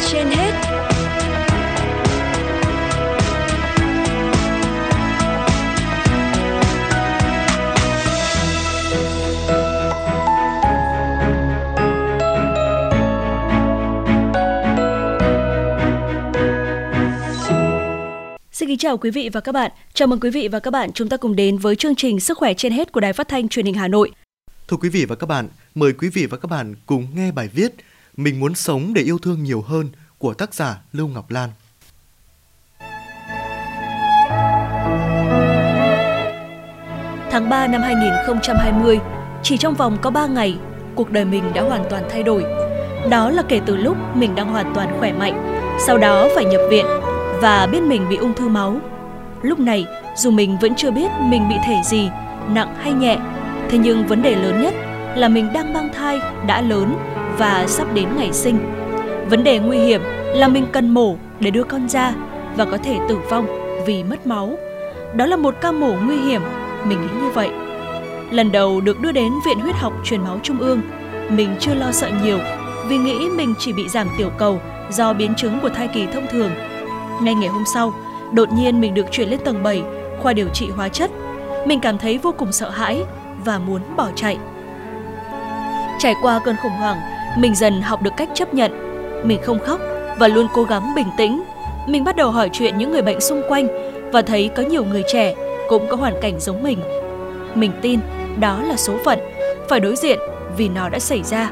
trên hết Xin kính chào quý vị và các bạn. Chào mừng quý vị và các bạn chúng ta cùng đến với chương trình Sức khỏe trên hết của Đài Phát thanh Truyền hình Hà Nội. Thưa quý vị và các bạn, mời quý vị và các bạn cùng nghe bài viết mình muốn sống để yêu thương nhiều hơn của tác giả Lưu Ngọc Lan. Tháng 3 năm 2020, chỉ trong vòng có 3 ngày, cuộc đời mình đã hoàn toàn thay đổi. Đó là kể từ lúc mình đang hoàn toàn khỏe mạnh, sau đó phải nhập viện và biết mình bị ung thư máu. Lúc này, dù mình vẫn chưa biết mình bị thể gì, nặng hay nhẹ, thế nhưng vấn đề lớn nhất là mình đang mang thai đã lớn và sắp đến ngày sinh. Vấn đề nguy hiểm là mình cần mổ để đưa con ra và có thể tử vong vì mất máu. Đó là một ca mổ nguy hiểm, mình nghĩ như vậy. Lần đầu được đưa đến Viện Huyết học Truyền máu Trung ương, mình chưa lo sợ nhiều vì nghĩ mình chỉ bị giảm tiểu cầu do biến chứng của thai kỳ thông thường. Ngay ngày hôm sau, đột nhiên mình được chuyển lên tầng 7, khoa điều trị hóa chất. Mình cảm thấy vô cùng sợ hãi và muốn bỏ chạy. Trải qua cơn khủng hoảng, mình dần học được cách chấp nhận. Mình không khóc và luôn cố gắng bình tĩnh. Mình bắt đầu hỏi chuyện những người bệnh xung quanh và thấy có nhiều người trẻ cũng có hoàn cảnh giống mình. Mình tin đó là số phận, phải đối diện vì nó đã xảy ra.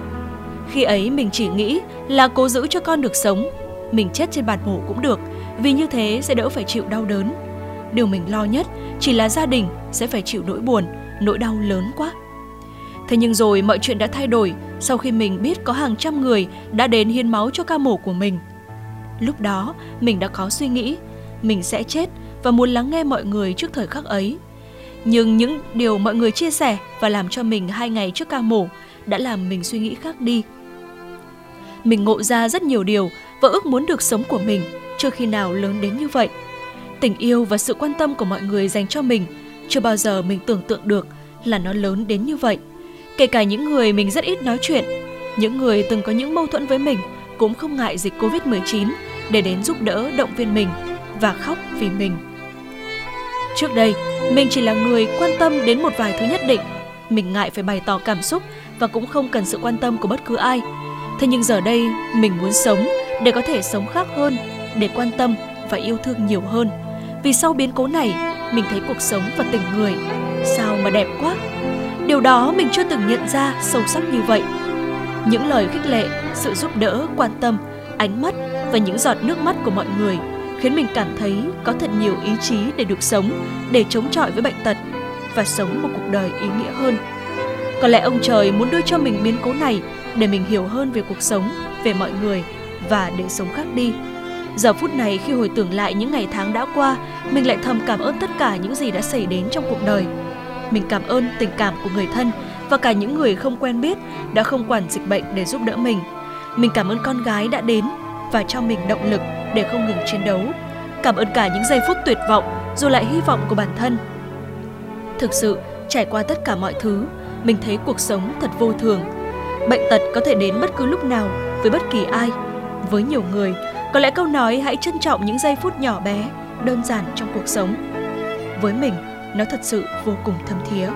Khi ấy mình chỉ nghĩ là cố giữ cho con được sống, mình chết trên bàn mổ cũng được, vì như thế sẽ đỡ phải chịu đau đớn. Điều mình lo nhất chỉ là gia đình sẽ phải chịu nỗi buồn, nỗi đau lớn quá. Thế nhưng rồi mọi chuyện đã thay đổi sau khi mình biết có hàng trăm người đã đến hiến máu cho ca mổ của mình. Lúc đó, mình đã có suy nghĩ, mình sẽ chết và muốn lắng nghe mọi người trước thời khắc ấy. Nhưng những điều mọi người chia sẻ và làm cho mình hai ngày trước ca mổ đã làm mình suy nghĩ khác đi. Mình ngộ ra rất nhiều điều và ước muốn được sống của mình chưa khi nào lớn đến như vậy. Tình yêu và sự quan tâm của mọi người dành cho mình chưa bao giờ mình tưởng tượng được là nó lớn đến như vậy. Kể cả những người mình rất ít nói chuyện, những người từng có những mâu thuẫn với mình cũng không ngại dịch Covid-19 để đến giúp đỡ động viên mình và khóc vì mình. Trước đây, mình chỉ là người quan tâm đến một vài thứ nhất định. Mình ngại phải bày tỏ cảm xúc và cũng không cần sự quan tâm của bất cứ ai. Thế nhưng giờ đây, mình muốn sống để có thể sống khác hơn, để quan tâm và yêu thương nhiều hơn. Vì sau biến cố này, mình thấy cuộc sống và tình người sao mà đẹp quá. Điều đó mình chưa từng nhận ra sâu sắc như vậy. Những lời khích lệ, sự giúp đỡ, quan tâm, ánh mắt và những giọt nước mắt của mọi người khiến mình cảm thấy có thật nhiều ý chí để được sống, để chống chọi với bệnh tật và sống một cuộc đời ý nghĩa hơn. Có lẽ ông trời muốn đưa cho mình biến cố này để mình hiểu hơn về cuộc sống, về mọi người và để sống khác đi. Giờ phút này khi hồi tưởng lại những ngày tháng đã qua, mình lại thầm cảm ơn tất cả những gì đã xảy đến trong cuộc đời. Mình cảm ơn tình cảm của người thân và cả những người không quen biết đã không quản dịch bệnh để giúp đỡ mình. Mình cảm ơn con gái đã đến và cho mình động lực để không ngừng chiến đấu. Cảm ơn cả những giây phút tuyệt vọng dù lại hy vọng của bản thân. Thực sự, trải qua tất cả mọi thứ, mình thấy cuộc sống thật vô thường. Bệnh tật có thể đến bất cứ lúc nào với bất kỳ ai. Với nhiều người, có lẽ câu nói hãy trân trọng những giây phút nhỏ bé, đơn giản trong cuộc sống. Với mình, nó thật sự vô cùng thâm thía.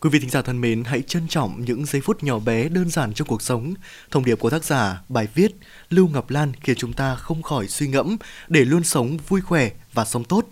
Quý vị thính giả thân mến, hãy trân trọng những giây phút nhỏ bé đơn giản trong cuộc sống. Thông điệp của tác giả, bài viết Lưu Ngọc Lan khiến chúng ta không khỏi suy ngẫm để luôn sống vui khỏe và sống tốt.